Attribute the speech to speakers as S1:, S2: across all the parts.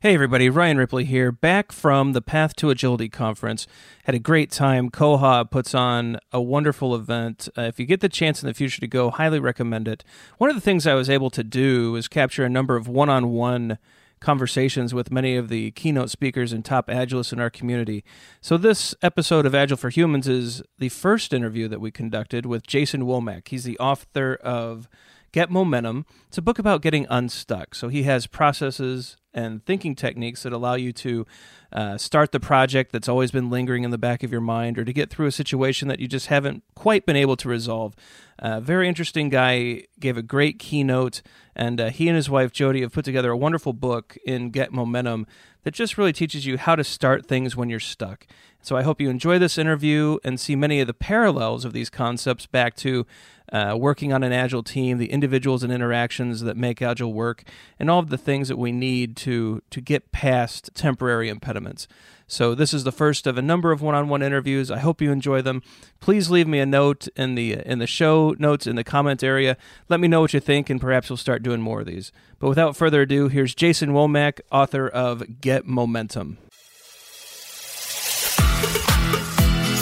S1: Hey, everybody, Ryan Ripley here, back from the Path to Agility conference. Had a great time. COHAA puts on a wonderful event. Uh, if you get the chance in the future to go, highly recommend it. One of the things I was able to do was capture a number of one on one conversations with many of the keynote speakers and top agilists in our community. So, this episode of Agile for Humans is the first interview that we conducted with Jason Womack. He's the author of Get Momentum. It's a book about getting unstuck. So, he has processes and thinking techniques that allow you to uh, start the project that's always been lingering in the back of your mind or to get through a situation that you just haven't quite been able to resolve. Uh, very interesting guy, gave a great keynote, and uh, he and his wife Jodi have put together a wonderful book in Get Momentum that just really teaches you how to start things when you're stuck. So I hope you enjoy this interview and see many of the parallels of these concepts back to uh, working on an agile team, the individuals and interactions that make agile work, and all of the things that we need to to get past temporary impediments. So this is the first of a number of one-on-one interviews. I hope you enjoy them. Please leave me a note in the in the show notes in the comment area. Let me know what you think, and perhaps we'll start doing more of these. But without further ado, here's Jason Womack, author of Get Momentum.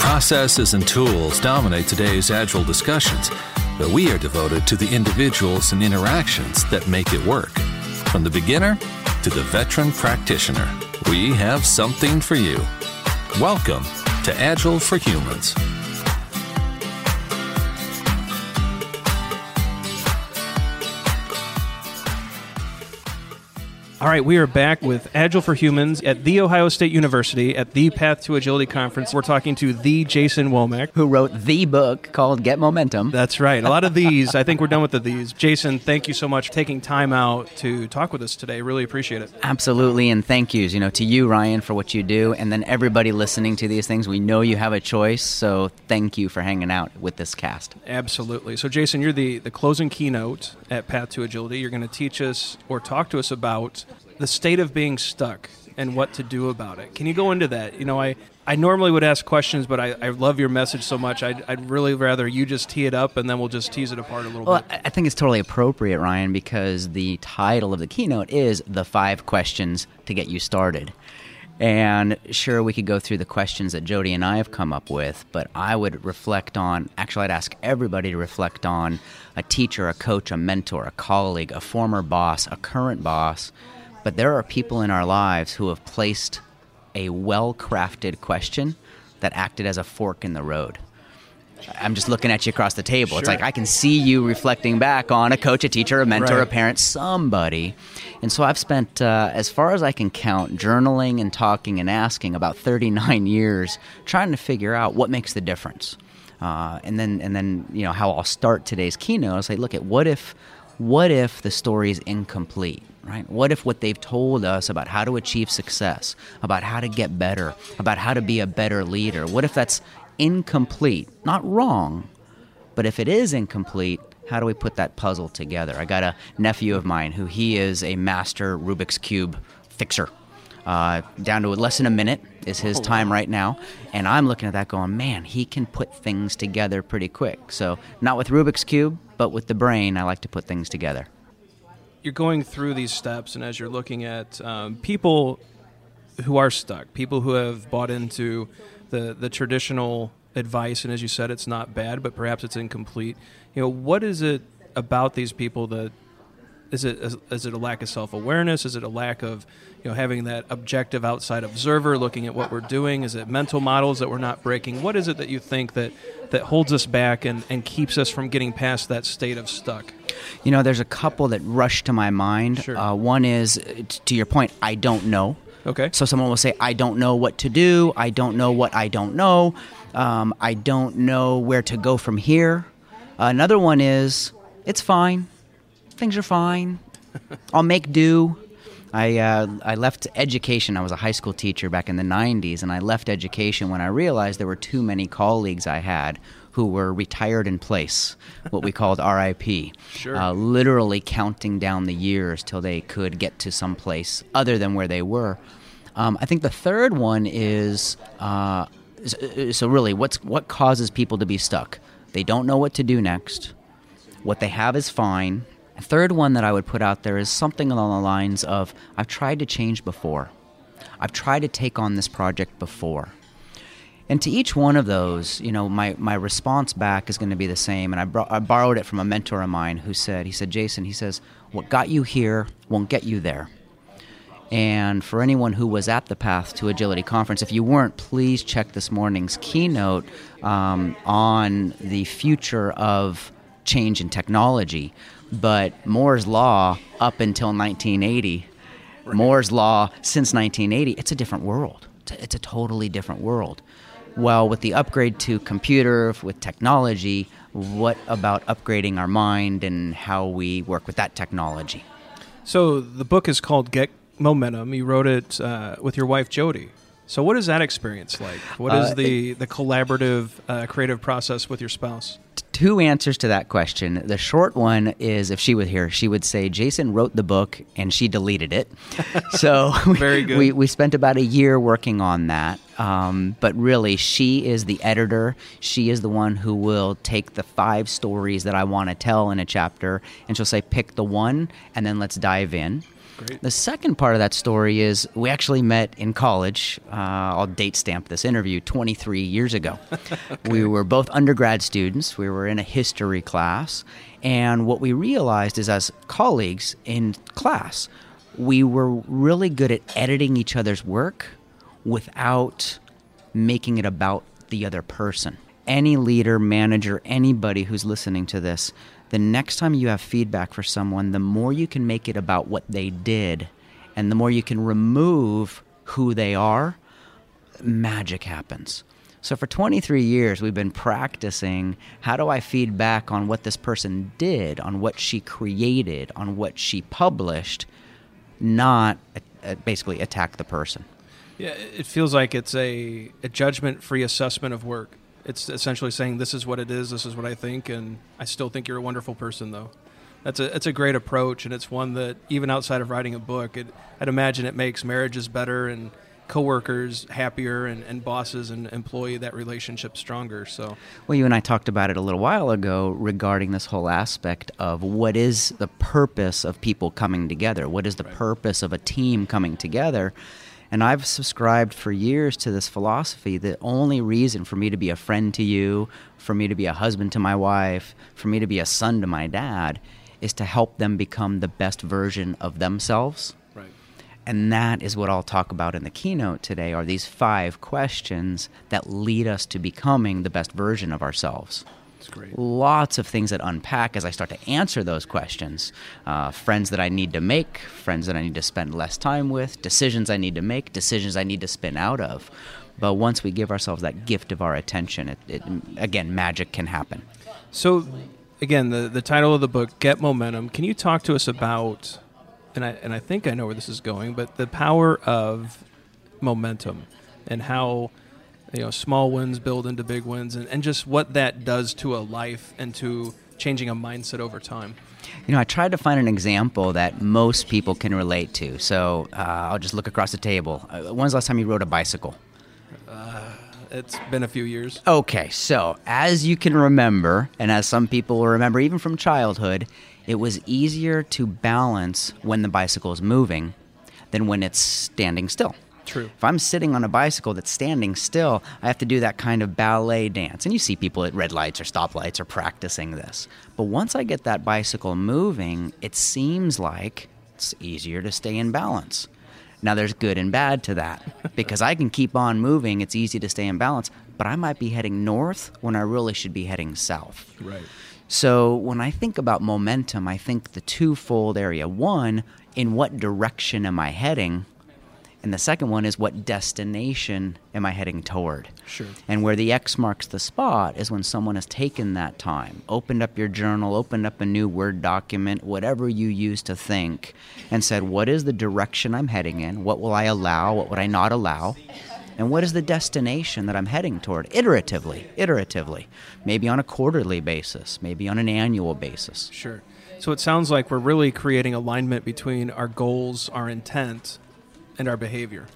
S2: Processes and tools dominate today's agile discussions, but we are devoted to the individuals and interactions that make it work. From the beginner to the veteran practitioner, we have something for you. Welcome to Agile for Humans.
S1: All right, we are back with Agile for Humans at The Ohio State University at the Path to Agility Conference. We're talking to the Jason Womack.
S3: who wrote the book called Get Momentum.
S1: That's right. A lot of these. I think we're done with the these. Jason, thank you so much for taking time out to talk with us today. Really appreciate it.
S3: Absolutely, and thank yous, you know, to you, Ryan, for what you do, and then everybody listening to these things. We know you have a choice, so thank you for hanging out with this cast.
S1: Absolutely. So, Jason, you're the, the closing keynote at Path to Agility. You're going to teach us or talk to us about the state of being stuck and what to do about it. Can you go into that? You know, I, I normally would ask questions, but I, I love your message so much. I'd, I'd really rather you just tee it up and then we'll just tease it apart a little
S3: Well,
S1: bit.
S3: I I think it's totally appropriate, Ryan, because the title of the keynote is The Five Questions to Get You Started. And sure, we could go through the questions that Jodi and I have come up with, but I would reflect on actually, I'd ask everybody to reflect on a teacher, a coach, a mentor, a colleague, a former boss, a current boss. But there are people in our lives who have placed a well crafted question that acted as a fork in the road. I'm just looking at you across the table. It's like I can see you reflecting back on a coach, a teacher, a mentor,
S1: Right.
S3: a parent, somebody. And so I've spent, uh, as far as I can count, journaling and talking and asking about 39 years, trying to figure out what makes the difference. Uh, and then, and then, you know, how I'll start today's keynote. I'll say, look at what if, what if the story is incomplete, right? What if what they've told us about how to achieve success, about how to get better, about how to be a better leader, what if that's incomplete? Not wrong, but if it is incomplete, how do we put that puzzle together? I got a nephew of mine who he is a master Rubik's Cube fixer. Uh, down to less than a minute is his time right now. And I'm looking at that going, man, he can put things together pretty quick. So, not with Rubik's Cube, but with the brain, I like to put things together.
S1: You're going through these steps, and as you're looking at um, people who are stuck, people who have bought into the the traditional advice, and as you said, it's not bad, but perhaps it's incomplete. You know, what is it about these people that is it is, is it a lack of self awareness? Is it a lack of you know having that objective outside observer looking at what we're doing? Is it mental models that we're not breaking? What is it that you think that that holds us back and, and keeps us from getting past that state of stuck?
S3: You know, there's a couple that rush to my mind.
S1: Sure.
S3: Uh, one is, uh, to your point, I don't know.
S1: Okay.
S3: So someone will say, I don't know what to do. I don't know what I don't know. Um, I don't know where to go from here. another one is, it's fine. Things are fine. I'll make do. I, uh, I left education. I was a high school teacher back in the 90s, and I left education when I realized there were too many colleagues I had who were retired in place, what we called RIP.
S1: Sure.
S3: Uh, literally counting down the years till they could get to some place other than where they were. Um, I think the third one is uh, so, so really, what's what causes people to be stuck? They don't know what to do next. What they have is fine. A third one that I would put out there is something along the lines of I've tried to change before. I've tried to take on this project before. And to each one of those, you know, my, my response back is going to be the same. And I, bro- I borrowed it from a mentor of mine who said, he said, Jason, he says, what got you here won't get you there. And for anyone who was at the Path to Agility conference, if you weren't, please check this morning's keynote um, on the future of change in technology. But Moore's Law, up until 1980, right. Moore's Law since 1980, it's a different world. It's a, it's a totally different world. Well, with the upgrade to computer, with technology, what about upgrading our mind and how we work with that technology?
S1: So the book is called Get Momentum. You wrote it uh, with your wife Jodi. So what is that experience like? What is uh, the the collaborative uh, creative process with your spouse?
S3: Two answers to that question. The short one is if she was here, she would say Jason wrote the book and she deleted it. so
S1: very good.
S3: We, we spent about a year working on that. Um, but really, she is the editor. She is the one who will take the five stories that I want to tell in a chapter, and she'll say, pick the one, and then let's dive in.
S1: Great.
S3: The second part of that story is we actually met in college. Uh, I'll date stamp this interview 23 years ago. okay. We were both undergrad students, we were in a history class, and what we realized is as colleagues in class, we were really good at editing each other's work without making it about the other person. Any leader, manager, anybody who's listening to this the next time you have feedback for someone, the more you can make it about what they did and the more you can remove who they are, magic happens. So for 23 years, we've been practicing how do I feed back on what this person did, on what she created, on what she published, not uh, basically attack the person.
S1: Yeah, it feels like it's a, a judgment free assessment of work. It's essentially saying this is what it is, this is what I think, and I still think you're a wonderful person, though. That's a it's a great approach, and it's one that even outside of writing a book, it, I'd imagine it makes marriages better and coworkers happier and, and bosses and employee that relationship stronger so
S3: well you and i talked about it a little while ago regarding this whole aspect of what is the purpose of people coming together what is the right. purpose of a team coming together and I've subscribed for years to this philosophy the only reason for me to be a friend to you, for me to be a husband to my wife, for me to be a son to my dad, is to help them become the best version of themselves.
S1: Right.
S3: And that is what I'll talk about in the keynote today are these five questions that lead us to becoming the best version of ourselves.
S1: That's great.
S3: Lots of things that unpack as I start to answer those questions. Uh, friends that I need to make, friends that I need to spend less time with, decisions I need to make, decisions I need to spin out of. But once we give ourselves that gift of our attention, it, it, again, magic can happen.
S1: So, again, the, the title of the book, Get Momentum. Can you talk to us about, and I, and I think I know where this is going, but the power of momentum and how you know small wins build into big wins and, and just what that does to a life and to changing a mindset over time.
S3: You know i tried to find an example that most people can relate to. So uh, i'll just look across the table. Uh, when's the last time you rode a bicycle?
S1: Uh, it's been a few years.
S3: Okay so as you can remember and as some people will remember even from childhood it was easier to balance when the bicycle is moving than when it's standing still
S1: True.
S3: If I'm sitting on a bicycle that's standing still, I have to do that kind of ballet dance. And you see people at red lights or stoplights are practicing this. But once I get that bicycle moving, it seems like it's easier to stay in balance. Now, there's good and bad to that because I can keep on moving. It's easy to stay in balance, but I might be heading north when I really should be heading south.
S1: Right.
S3: So, when I think about momentum, I think the twofold area. One, in what direction am I heading? And the second one is what destination am I heading toward?
S1: Sure.
S3: And where the X marks the spot is when someone has taken that time, opened up your journal, opened up a new Word document, whatever you use to think, and said, What is the direction I'm heading in? What will I allow? What would I not allow? And what is the destination that I'm heading toward? Iteratively, iteratively. Maybe on a quarterly basis, maybe on an annual basis.
S1: Sure. So it sounds like we're really creating alignment between our goals, our intent, and our behavior.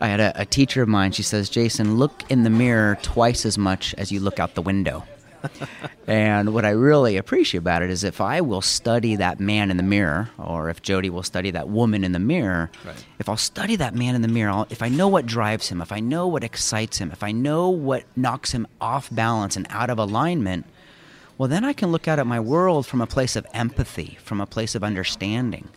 S3: I had a, a, teacher of mine. She says, "Jason, look in the mirror twice as much as you look out the window." and what I really appreciate about it is if I will study that man in the mirror, or if Jodi will study that woman in the mirror,
S1: Right.
S3: if I'll study that man in the mirror, I'll, if I know what drives him, if I know what excites him, if I know what knocks him off balance and out of alignment, well, then I can look out at my world from a place of empathy, from a place of understanding,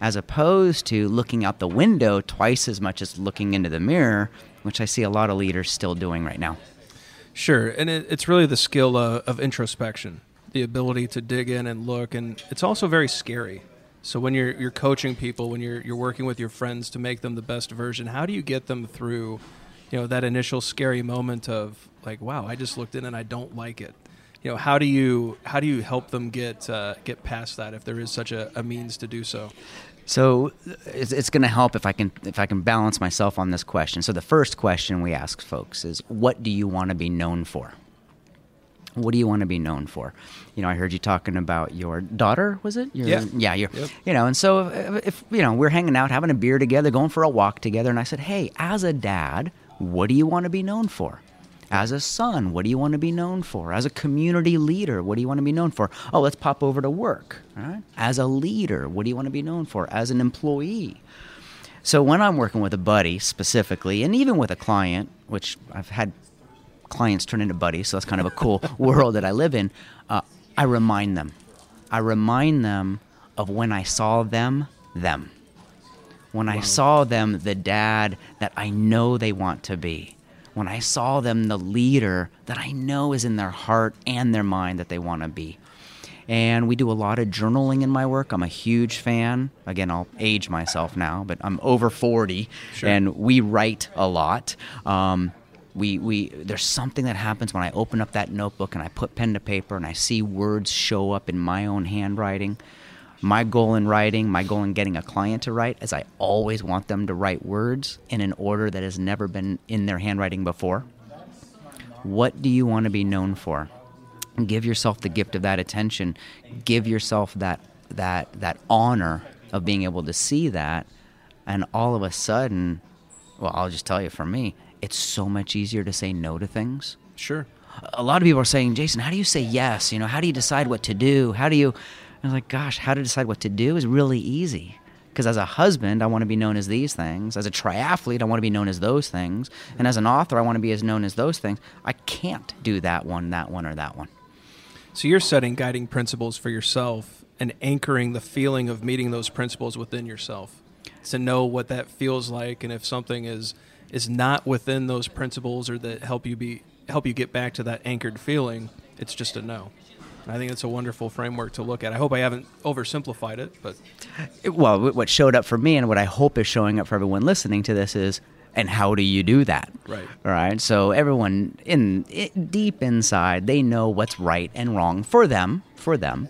S3: as opposed to looking out the window twice as much as looking into the mirror, which I see a lot of leaders still doing right now.
S1: Sure, and it, it's really the skill uh, of introspection, the ability to dig in and look, and it's also very scary. So when you're you're coaching people, when you're you're working with your friends to make them the best version, how do you get them through, you know, that initial scary moment of like, wow, I just looked in and I don't like it. You know, how do you how do you help them get uh, get past that if there is such a, a means to do so?
S3: So it's, it's going to help if I can if I can balance myself on this question. So the first question we ask folks is, "What do you want to be known for?" What do you want to be known for? You know, I heard you talking about your daughter. Was it? Your,
S1: Yeah.
S3: Yeah. Your,
S1: Yep.
S3: You know, and so if, if you know we're hanging out, having a beer together, going for a walk together, and I said, "Hey, as a dad, what do you want to be known for?" As a son, what do you want to be known for? As a community leader, what do you want to be known for? Oh, let's pop over to work. Right. As a leader, what do you want to be known for? As an employee. So when I'm working with a buddy specifically, and even with a client, which I've had clients turn into buddies, so that's kind of a cool world that I live in, uh, I remind them. I remind them of when I saw them, them. When I saw them, the dad that I know they want to be. When I saw them, the leader that I know is in their heart and their mind that they want to be. And we do a lot of journaling in my work. I'm a huge fan. Again, I'll age myself now, but I'm over 40,
S1: Sure.
S3: and we write a lot. Um, we, we there's something that happens when I open up that notebook and I put pen to paper and I see words show up in my own handwriting. My goal in writing, my goal in getting a client to write, is I always want them to write words in an order that has never been in their handwriting before. What do you want to be known for? Give yourself the gift of that attention. Give yourself that that that honor of being able to see that, and all of a sudden, well, I'll just tell you, for me, it's so much easier to say no to things
S1: Sure.
S3: a lot of people are saying, Jason, how do you say yes? You know, how do you decide what to do? How do you? I was like, gosh, how to decide what to do is really easy. Because as a husband, I want to be known as these things. As a triathlete, I want to be known as those things. And as an author, I want to be as known as those things. I can't do that one, that one, or that one.
S1: So you're setting guiding principles for yourself and anchoring the feeling of meeting those principles within yourself to know what that feels like and if something is is not within those principles or that help you be help you get back to that anchored feeling, it's just a no. I think it's a wonderful framework to look at. I hope I haven't oversimplified it, but
S3: It- well, what showed up for me and what I hope is showing up for everyone listening to this is, and how do you do that?
S1: Right.
S3: All right. So everyone in i deep inside, they know what's right and wrong for them. For them.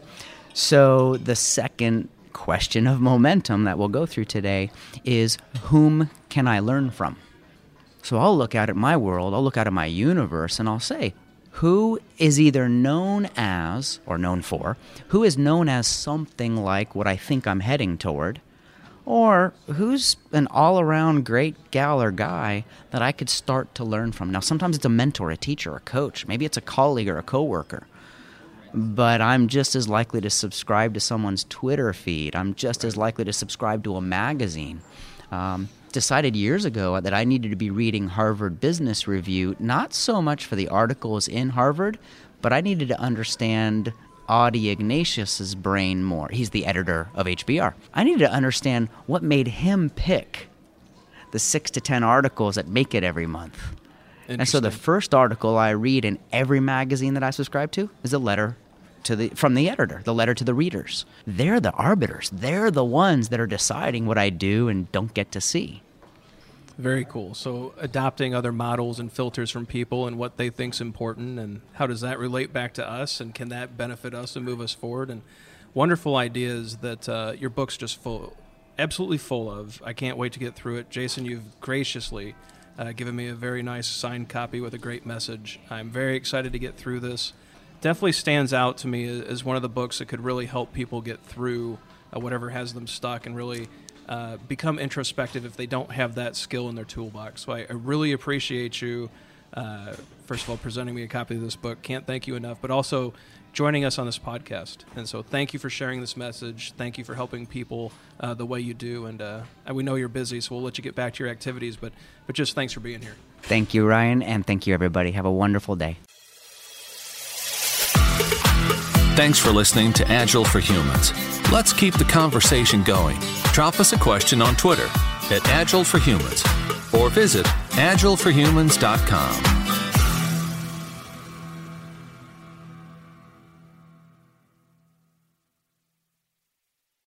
S3: So the second question of momentum that we'll go through today is, whom can I learn from? So I'll look out at my world, I'll look out at my universe, and I'll say, who is either known as, or known for, who is known as something like what I think I'm heading toward, or who's an all around great gal or guy that I could start to learn from. Now, sometimes it's a mentor, a teacher, a coach, maybe it's a colleague or a coworker but I'm just as likely to subscribe to someone's Twitter feed. I'm just as likely to subscribe to a magazine. Um, decided years ago that I needed to be reading Harvard Business Review, not so much for the articles in Harvard, but I needed to understand Adi Ignatius's brain more. He's the editor of HBR. I needed to understand what made him pick the six to ten articles that make it every month. And so the first article I read in every magazine that I subscribe to is a letter to the from the editor, the letter to the readers. They're the arbiters. They're the ones that are deciding what I do and don't get to see.
S1: Very cool. So adopting other models and filters from people and what they think's important and how does that relate back to us and can that benefit us and move us forward and wonderful ideas that uh, your book's just full absolutely full of. I can't wait to get through it. Jason, you've graciously uh, given me a very nice signed copy with a great message. I'm very excited to get through this. Definitely stands out to me as one of the books that could really help people get through uh, whatever has them stuck and really uh, become introspective if they don't have that skill in their toolbox. So I, I really appreciate you uh, first of all, presenting me a copy of this book. Can't thank you enough, but also joining us on this podcast. And so, thank you for sharing this message. Thank you for helping people uh, the way you do. And, uh, we know you're busy, so we'll let you get back to your activities. But but just thanks for being here.
S3: Thank you, Ryan, and thank you, everybody. Have a wonderful day.
S2: Thanks for listening to Agile for Humans. Let's keep the conversation going. Drop us a question on Twitter at Agile for Humans or visit agileforhumans.com.